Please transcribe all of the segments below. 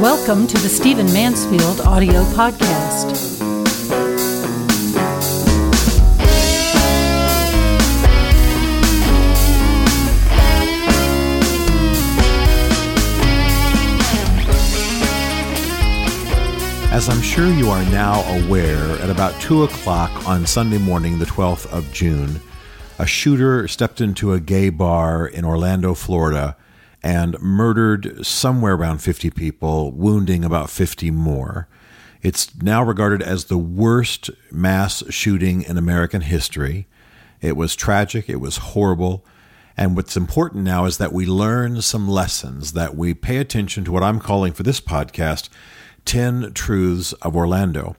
Welcome to the Stephen Mansfield audio podcast. As I'm sure you are now aware, at about 2 o'clock on Sunday morning, the 12th of June, a shooter stepped into a gay bar in Orlando, Florida, and murdered somewhere around 50 people, wounding about 50 more. It's now regarded as the worst mass shooting in American history. It was tragic, it was horrible. And what's important now is that we learn some lessons, that we pay attention to what I'm calling for this podcast 10 Truths of Orlando.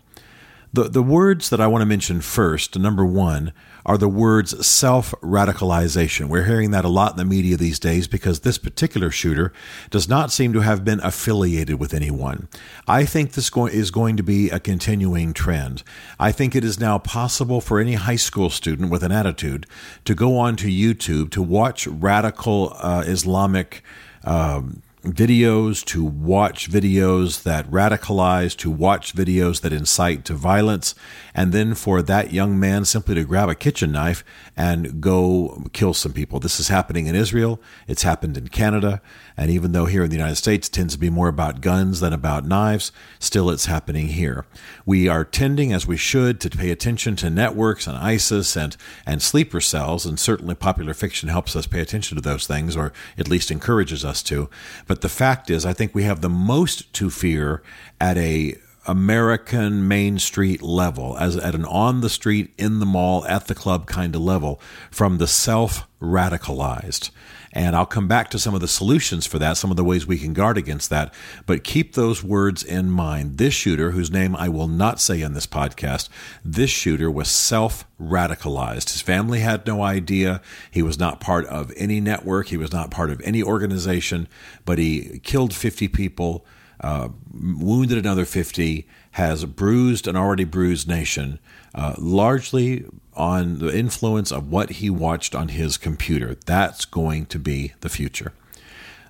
The, the words that I want to mention first, number one, are the words self radicalization. We're hearing that a lot in the media these days because this particular shooter does not seem to have been affiliated with anyone. I think this is going to be a continuing trend. I think it is now possible for any high school student with an attitude to go onto YouTube to watch radical uh, Islamic. Um, videos, to watch videos that radicalize, to watch videos that incite to violence, and then for that young man simply to grab a kitchen knife and go kill some people. This is happening in Israel, it's happened in Canada, and even though here in the United States it tends to be more about guns than about knives, still it's happening here. We are tending, as we should, to pay attention to networks and ISIS and, and sleeper cells, and certainly popular fiction helps us pay attention to those things, or at least encourages us to. But the fact is, I think we have the most to fear at a American Main Street level, as at an on the street, in the mall, at the club kind of level, from the self radicalized. And I'll come back to some of the solutions for that, some of the ways we can guard against that. But keep those words in mind. This shooter, whose name I will not say in this podcast, this shooter was self radicalized. His family had no idea. He was not part of any network, he was not part of any organization, but he killed 50 people uh, wounded another 50, has bruised an already bruised nation, uh, largely on the influence of what he watched on his computer. That's going to be the future.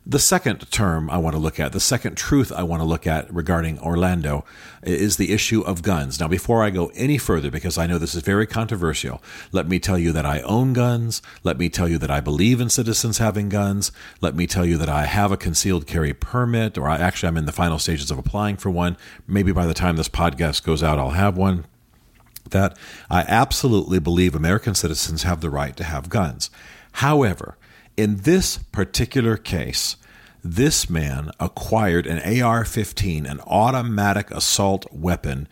The second term I want to look at, the second truth I want to look at regarding Orlando, is the issue of guns. Now, before I go any further, because I know this is very controversial, let me tell you that I own guns. Let me tell you that I believe in citizens having guns. Let me tell you that I have a concealed carry permit, or I, actually I'm in the final stages of applying for one. Maybe by the time this podcast goes out, I'll have one. That I absolutely believe American citizens have the right to have guns. However, in this particular case, this man acquired an AR 15, an automatic assault weapon,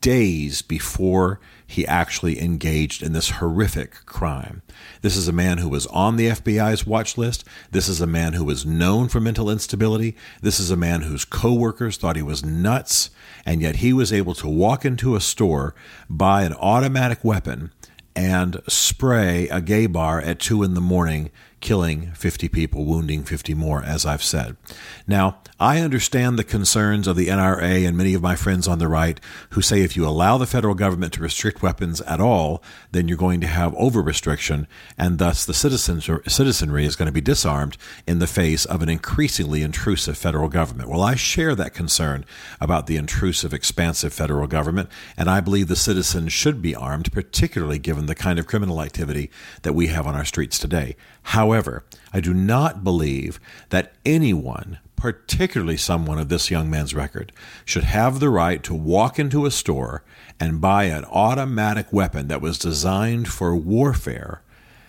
days before he actually engaged in this horrific crime. This is a man who was on the FBI's watch list. This is a man who was known for mental instability. This is a man whose coworkers thought he was nuts, and yet he was able to walk into a store, buy an automatic weapon, and spray a gay bar at two in the morning killing 50 people, wounding 50 more, as I've said. Now, I understand the concerns of the NRA and many of my friends on the right who say if you allow the federal government to restrict weapons at all, then you're going to have over restriction, and thus the citizenry is going to be disarmed in the face of an increasingly intrusive federal government. Well, I share that concern about the intrusive, expansive federal government, and I believe the citizens should be armed, particularly given the kind of criminal activity that we have on our streets today. However, I do not believe that anyone, particularly someone of this young man's record, should have the right to walk into a store and buy an automatic weapon that was designed for warfare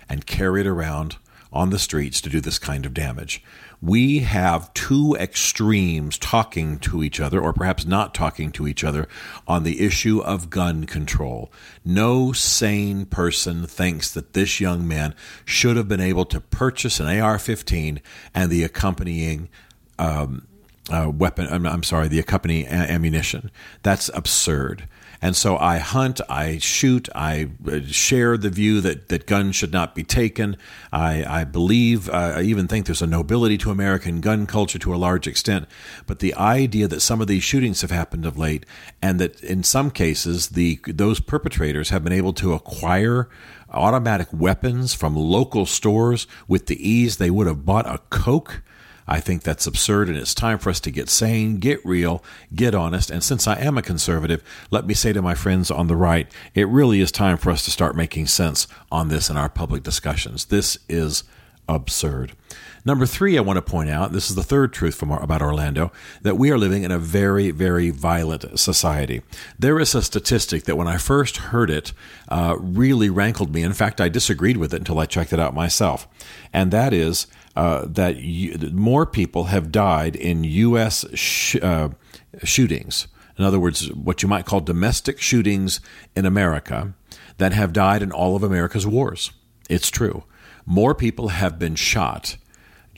and carry it around on the streets to do this kind of damage. We have two extremes talking to each other, or perhaps not talking to each other, on the issue of gun control. No sane person thinks that this young man should have been able to purchase an AR 15 and the accompanying um, uh, weapon, I'm, I'm, sorry, the accompanying ammunition. That's absurd. And so I hunt, I shoot, I uh, share the view that, that guns should not be taken. I, I believe, uh, I even think there's a nobility to American gun culture to a large extent. But the idea that some of these shootings have happened of late, and that in some cases the those perpetrators have been able to acquire automatic weapons from local stores with the ease they would have bought a Coke I think that's absurd, and it's time for us to get sane, get real, get honest. And since I am a conservative, let me say to my friends on the right, it really is time for us to start making sense on this in our public discussions. This is absurd. Number three, I want to point out this is the third truth from our, about Orlando that we are living in a very, very violent society. There is a statistic that when I first heard it, uh, really rankled me. In fact, I disagreed with it until I checked it out myself, and that is uh, that you, more people have died in U.S. Sh- uh, shootings. In other words, what you might call domestic shootings in America, that have died in all of America's wars. It's true. More people have been shot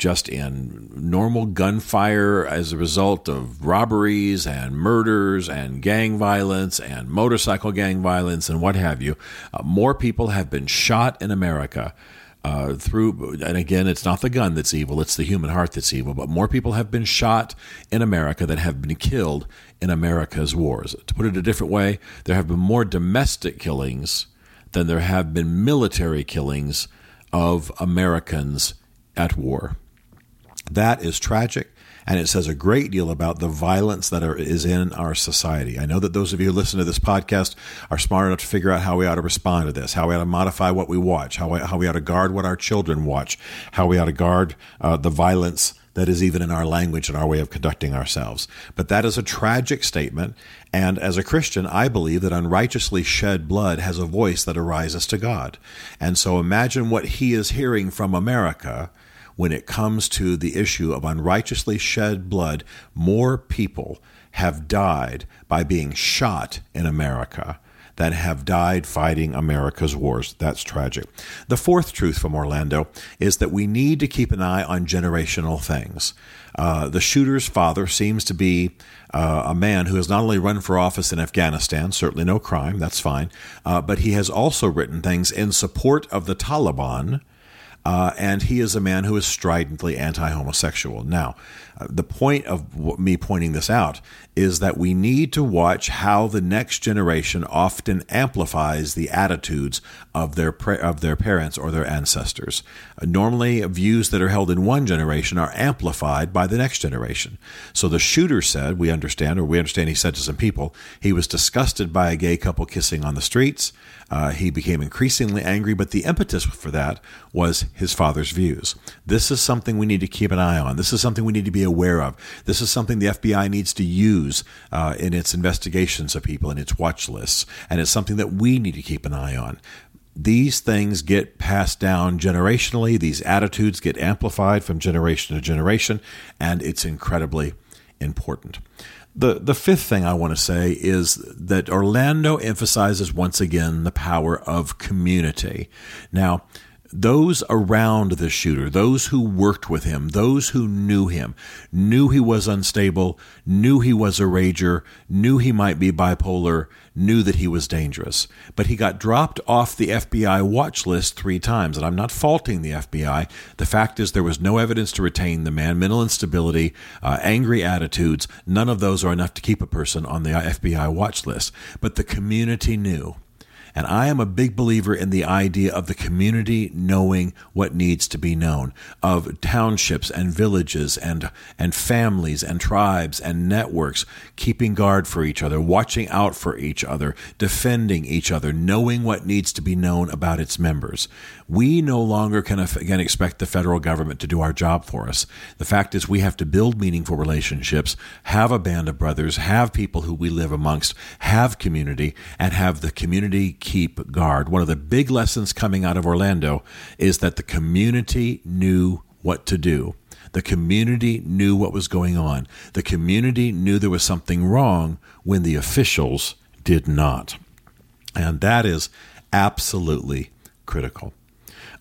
just in normal gunfire as a result of robberies and murders and gang violence and motorcycle gang violence and what have you. Uh, more people have been shot in America. Uh, through and again it's not the gun that's evil it's the human heart that's evil but more people have been shot in america than have been killed in america's wars. To put it a different way there have been more domestic killings than there have been military killings of americans at war. That is tragic, and it says a great deal about the violence that are, is in our society. I know that those of you who listen to this podcast are smart enough to figure out how we ought to respond to this, how we ought to modify what we watch, how we, how we ought to guard what our children watch, how we ought to guard uh, the violence that is even in our language and our way of conducting ourselves. But that is a tragic statement. And as a Christian, I believe that unrighteously shed blood has a voice that arises to God. And so imagine what he is hearing from America when it comes to the issue of unrighteously shed blood, more people have died by being shot in America than have died fighting America's wars. That's tragic. The fourth truth from Orlando is that we need to keep an eye on generational things. Uh, the shooter's father seems to be uh, a man who has not only run for office in Afghanistan, certainly no crime, that's fine, uh, but he has also written things in support of the Taliban uh, and he is a man who is stridently anti homosexual. Now, uh, the point of me pointing this out is that we need to watch how the next generation often amplifies the attitudes of their of their parents or their ancestors. Uh, normally, views that are held in one generation are amplified by the next generation. So the shooter said, we understand, or we understand he said to some people, he was disgusted by a gay couple kissing on the streets. Uh, he became increasingly angry, but the impetus for that was his father's views. This is something we need to keep an eye on. This is something we need to be aware of. This is something the FBI needs to use uh, in its investigations of people and its watch lists. And it's something that we need to keep an eye on these things get passed down generationally. These attitudes get amplified from generation to generation, and it's incredibly important. The, the fifth thing I want to say is that Orlando emphasizes once again the power of community. Now, those around the shooter, those who worked with him, those who knew him, knew he was unstable, knew he was a rager, knew he might be bipolar, knew that he was dangerous. But he got dropped off the FBI watch list three times. And I'm not faulting the FBI. The fact is, there was no evidence to retain the man. Mental instability, uh, angry attitudes, none of those are enough to keep a person on the FBI watch list. But the community knew. And I am a big believer in the idea of the community knowing what needs to be known, of townships and villages and, and families and tribes and networks keeping guard for each other, watching out for each other, defending each other, knowing what needs to be known about its members. We no longer can again expect the federal government to do our job for us. The fact is, we have to build meaningful relationships, have a band of brothers, have people who we live amongst, have community, and have the community keep guard. One of the big lessons coming out of Orlando is that the community knew what to do. The community knew what was going on. The community knew there was something wrong when the officials did not. And that is absolutely critical.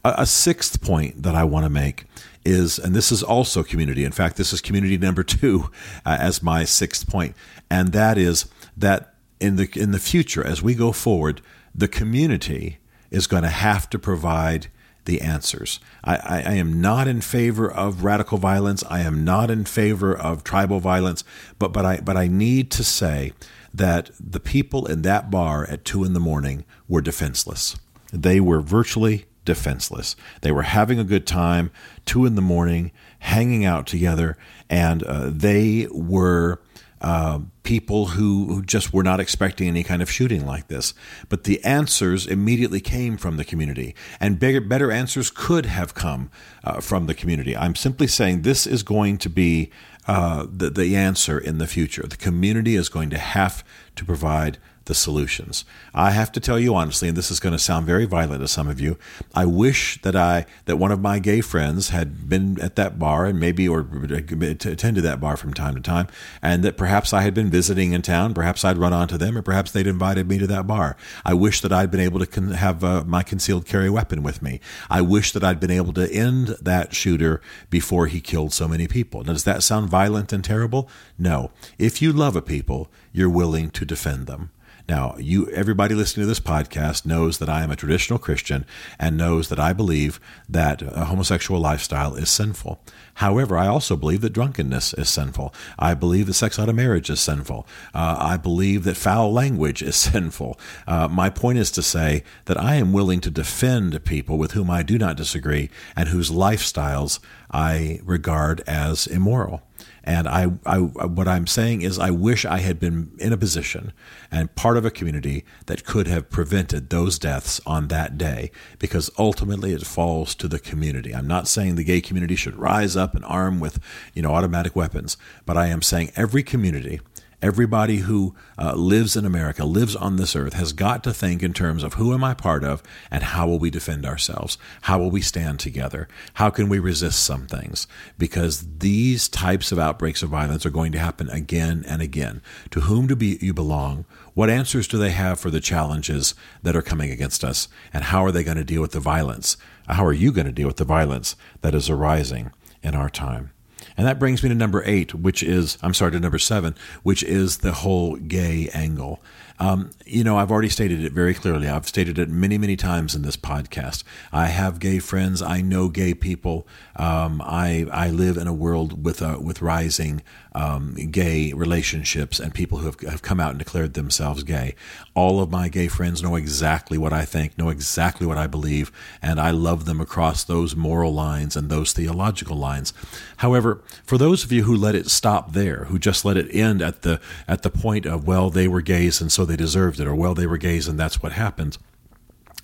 A, a sixth point that I want to make is, and this is also community. In fact, this is community number two uh, as my sixth point, and that is that in the in the future, as we go forward, the community is going to have to provide the answers. I, I, I, am not in favor of radical violence. I am not in favor of tribal violence. But but I but I need to say that the people in that bar at two in the morning were defenseless. They were virtually defenseless. They were having a good time, two in the morning, hanging out together, and uh, they were. Uh, people who, who just were not expecting any kind of shooting like this. But the answers immediately came from the community, and bigger, better answers could have come uh, from the community. I'm simply saying this is going to be uh, the, the answer in the future. The community is going to have to provide the solutions. I have to tell you honestly, and this is going to sound very violent to some of you, I wish that I that one of my gay friends had been at that bar and maybe or attended that bar from time to time, and that perhaps I had been visiting in town, perhaps I'd run onto them, or perhaps they'd invited me to that bar. I wish that I'd been able to con- have uh, my concealed carry weapon with me. I wish that I'd been able to end that shooter before he killed so many people. Now, does that sound violent and terrible? No. If you love a people, you're willing to defend them. Now, you everybody listening to this podcast knows that I am a traditional Christian and knows that I believe that a homosexual lifestyle is sinful. However, I also believe that drunkenness is sinful. I believe that sex out of marriage is sinful. Uh, I believe that foul language is sinful. Uh, my point is to say that I am willing to defend people with whom I do not disagree and whose lifestyles I regard as immoral. And I, I, what I'm saying is, I wish I had been in a position and part of a community that could have prevented those deaths on that day, because ultimately it falls to the community. I'm not saying the gay community should rise up and arm with, you know, automatic weapons, but I am saying every community Everybody who uh, lives in America, lives on this earth, has got to think in terms of who am I part of and how will we defend ourselves? How will we stand together? How can we resist some things? Because these types of outbreaks of violence are going to happen again and again. To whom do be, you belong? What answers do they have for the challenges that are coming against us? And how are they going to deal with the violence? How are you going to deal with the violence that is arising in our time? And that brings me to number eight, which is, I'm sorry, to number seven, which is the whole gay angle. Um, you know, I've already stated it very clearly. I've stated it many, many times in this podcast. I have gay friends. I know gay people. Um, I I live in a world with uh, with rising um, gay relationships and people who have, have come out and declared themselves gay. All of my gay friends know exactly what I think, know exactly what I believe, and I love them across those moral lines and those theological lines. However, for those of you who let it stop there, who just let it end at the at the point of well, they were gays and so they deserved it, or well, they were gays and that's what happened.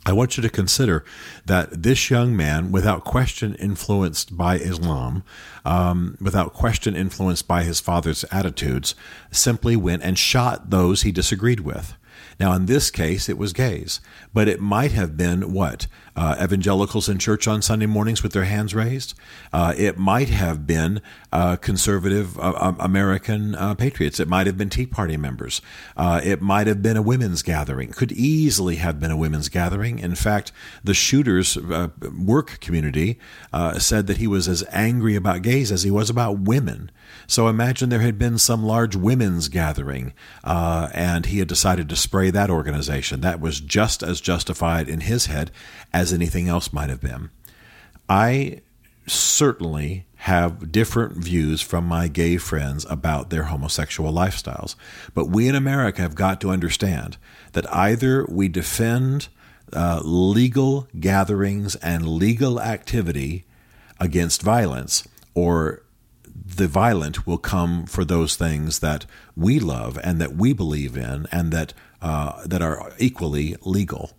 I want you to consider that this young man, without question influenced by Islam, um, without question influenced by his father's attitudes, simply went and shot those he disagreed with. Now, in this case, it was gays, but it might have been what? Uh, evangelicals in church on Sunday mornings with their hands raised. Uh, it might have been uh, conservative uh, um, American uh, patriots. It might have been Tea Party members. Uh, it might have been a women's gathering. Could easily have been a women's gathering. In fact, the shooter's work community said that he was as angry about gays as he was about women. So imagine there had been some large women's gathering, and he had decided to spray that organization. That was just as justified in his head as anything else might have been. I certainly have different views from my gay friends about their homosexual lifestyles. But we in America have got to understand that either we defend uh, legal gatherings and legal activity against violence, or the violent will come for those things that we love and that we believe in and that uh, that are equally legal.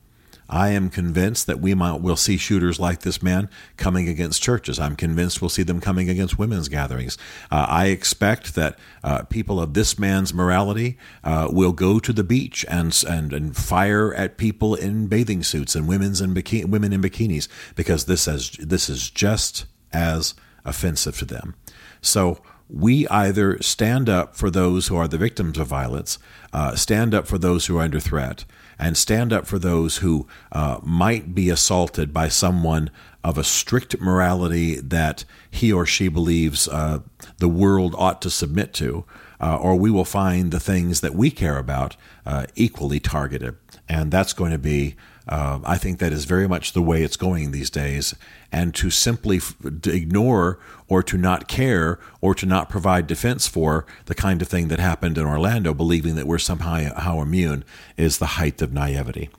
I am convinced that we might will see shooters like this man coming against churches. I'm convinced we'll see them coming against women's gatherings. Uh, I expect that uh, people of this man's morality uh, will go to the beach and, and and fire at people in bathing suits and women's bikini, women in bikinis because this is this is just as offensive to them. So we either stand up for those who are the victims of violence, uh, stand up for those who are under threat, and stand up for those who uh, might be assaulted by someone of a strict morality that he or she believes uh, the world ought to submit to, uh, or we will find the things that we care about uh, equally targeted. And that's going to be uh, I think that is very much the way it's going these days. And to simply f- to ignore or to not care or to not provide defense for the kind of thing that happened in Orlando, believing that we're somehow how immune, is the height of naivety.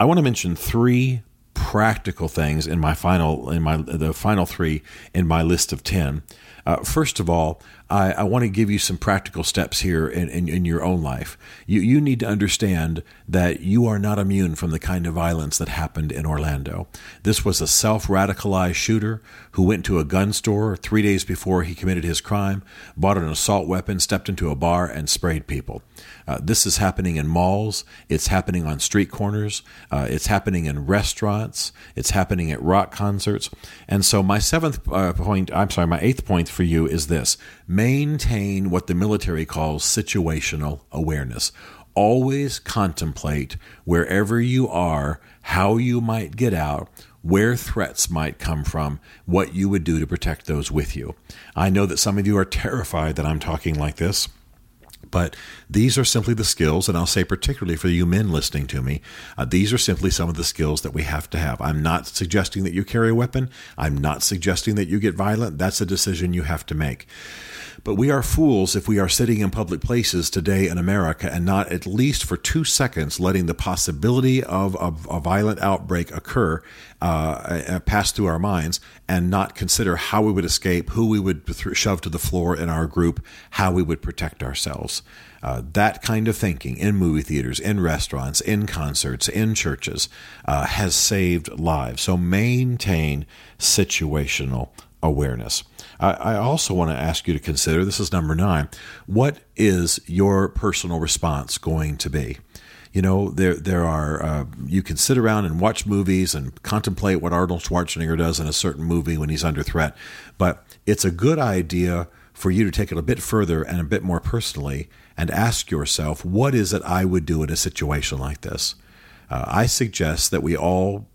I want to mention three practical things in my final in my the final three in my list of ten. Uh, first of all, I, I want to give you some practical steps here in, in, in, your own life. You, you need to understand that you are not immune from the kind of violence that happened in Orlando. This was a self radicalized shooter who went to a gun store three days before he committed his crime, bought an assault weapon, stepped into a bar, and sprayed people. Uh, this is happening in malls, it's happening on street corners, uh, it's happening in restaurants, it's happening at rock concerts. And so, my seventh uh, point, I'm sorry, my eighth point for you is this maintain what the military calls situational awareness. Always contemplate wherever you are, how you might get out, where threats might come from, what you would do to protect those with you. I know that some of you are terrified that I'm talking like this. But these are simply the skills, and I'll say particularly for you men listening to me, uh, these are simply some of the skills that we have to have. I'm not suggesting that you carry a weapon. I'm not suggesting that you get violent. That's a decision you have to make. But we are fools if we are sitting in public places today in America and not at least for two seconds letting the possibility of a, a violent outbreak occur uh, uh, pass through our minds and not consider how we would escape, who we would th- shove to the floor in our group, how we would protect ourselves. Uh, that kind of thinking in movie theaters, in restaurants, in concerts, in churches uh, has saved lives. So maintain situational awareness. I, I also want to ask you to consider this is number nine what is your personal response going to be? you know there there are uh, you can sit around and watch movies and contemplate what Arnold Schwarzenegger does in a certain movie when he's under threat, but it's a good idea for you to take it a bit further and a bit more personally and ask yourself, what is it I would do in a situation like this? Uh, I suggest that we all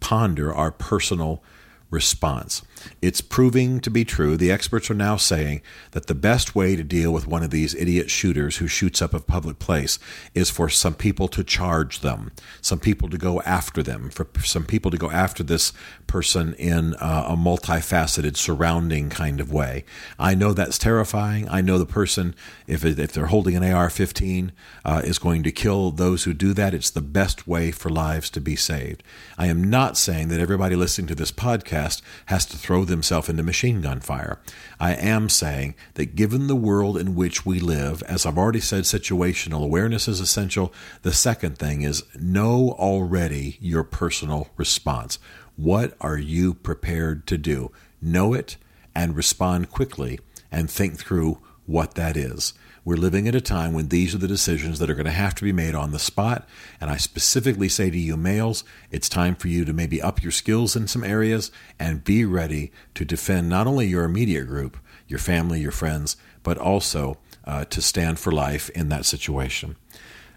ponder our personal response. It's proving to be true. The experts are now saying that the best way to deal with one of these idiot shooters who shoots up a public place is for some people to charge them, some people to go after them, for some people to go after this person in uh, a multifaceted, surrounding kind of way. I know that's terrifying. I know the person, if, if they're holding an AR 15, uh, is going to kill those who do that. It's the best way for lives to be saved. I am not saying that everybody listening to this podcast has to throw themselves into machine gun fire. I am saying that given the world in which we live, as I've already said, situational awareness is essential. The second thing is know already your personal response. What are you prepared to do? Know it and respond quickly and think through what that is. We're living at a time when these are the decisions that are going to have to be made on the spot. And I specifically say to you, males, it's time for you to maybe up your skills in some areas and be ready to defend not only your immediate group, your family, your friends, but also uh, to stand for life in that situation.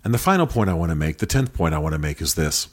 And the final point I want to make, the 10th point I want to make, is this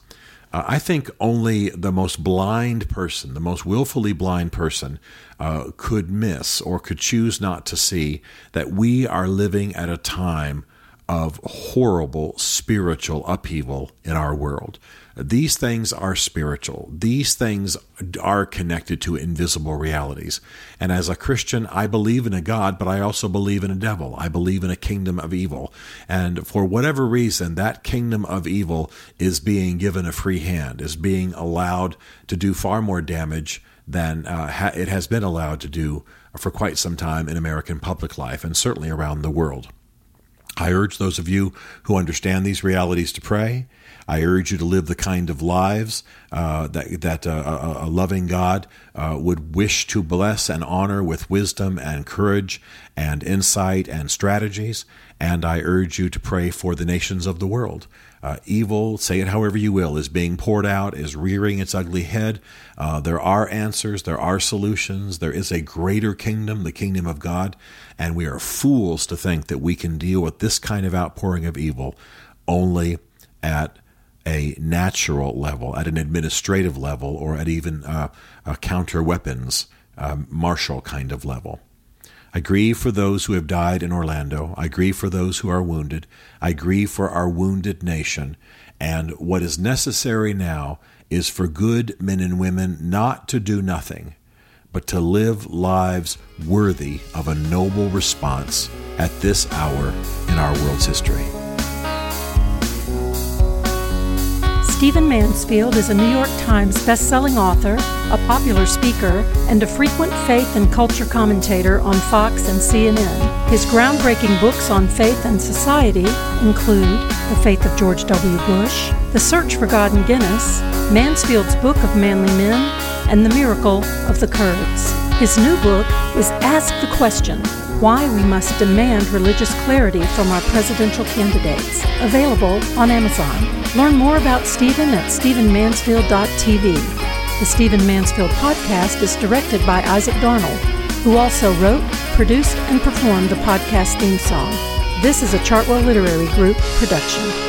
uh, I think only the most blind person, the most willfully blind person, uh, could miss or could choose not to see that we are living at a time of horrible spiritual upheaval in our world. These things are spiritual. These things are connected to invisible realities. And as a Christian, I believe in a God, but I also believe in a devil. I believe in a kingdom of evil. And for whatever reason, that kingdom of evil is being given a free hand, is being allowed to do far more damage than uh, it has been allowed to do for quite some time in American public life and certainly around the world. I urge those of you who understand these realities to pray. I urge you to live the kind of lives uh, that, that uh, a, a, loving God uh, would wish to bless and honor with wisdom and courage and insight and strategies. And I urge you to pray for the nations of the world. Uh, evil, say it however you will, is being poured out, is rearing its ugly head. Uh, there are answers, there are solutions. There is a greater kingdom, the kingdom of God. And we are fools to think that we can deal with this kind of outpouring of evil only at a natural level, at an administrative level, or at even uh, a counter weapons um, martial kind of level. I grieve for those who have died in Orlando. I grieve for those who are wounded. I grieve for our wounded nation. And what is necessary now is for good men and women not to do nothing, but to live lives worthy of a noble response at this hour in our world's history. Stephen Mansfield is a New York Times best-selling author, a popular speaker, and a frequent faith and culture commentator on Fox and CNN. His groundbreaking books on faith and society include The Faith of George W. Bush, The Search for God in Guinness, Mansfield's Book of Manly Men, and The Miracle of the Kurds. His new book is Ask the Question Why We Must Demand Religious Clarity from Our Presidential Candidates, available on Amazon. Learn more about Stephen at StephenMansfield.tv. The Stephen Mansfield podcast is directed by Isaac Darnold, who also wrote, produced, and performed the podcast theme song. This is a Chartwell Literary Group production.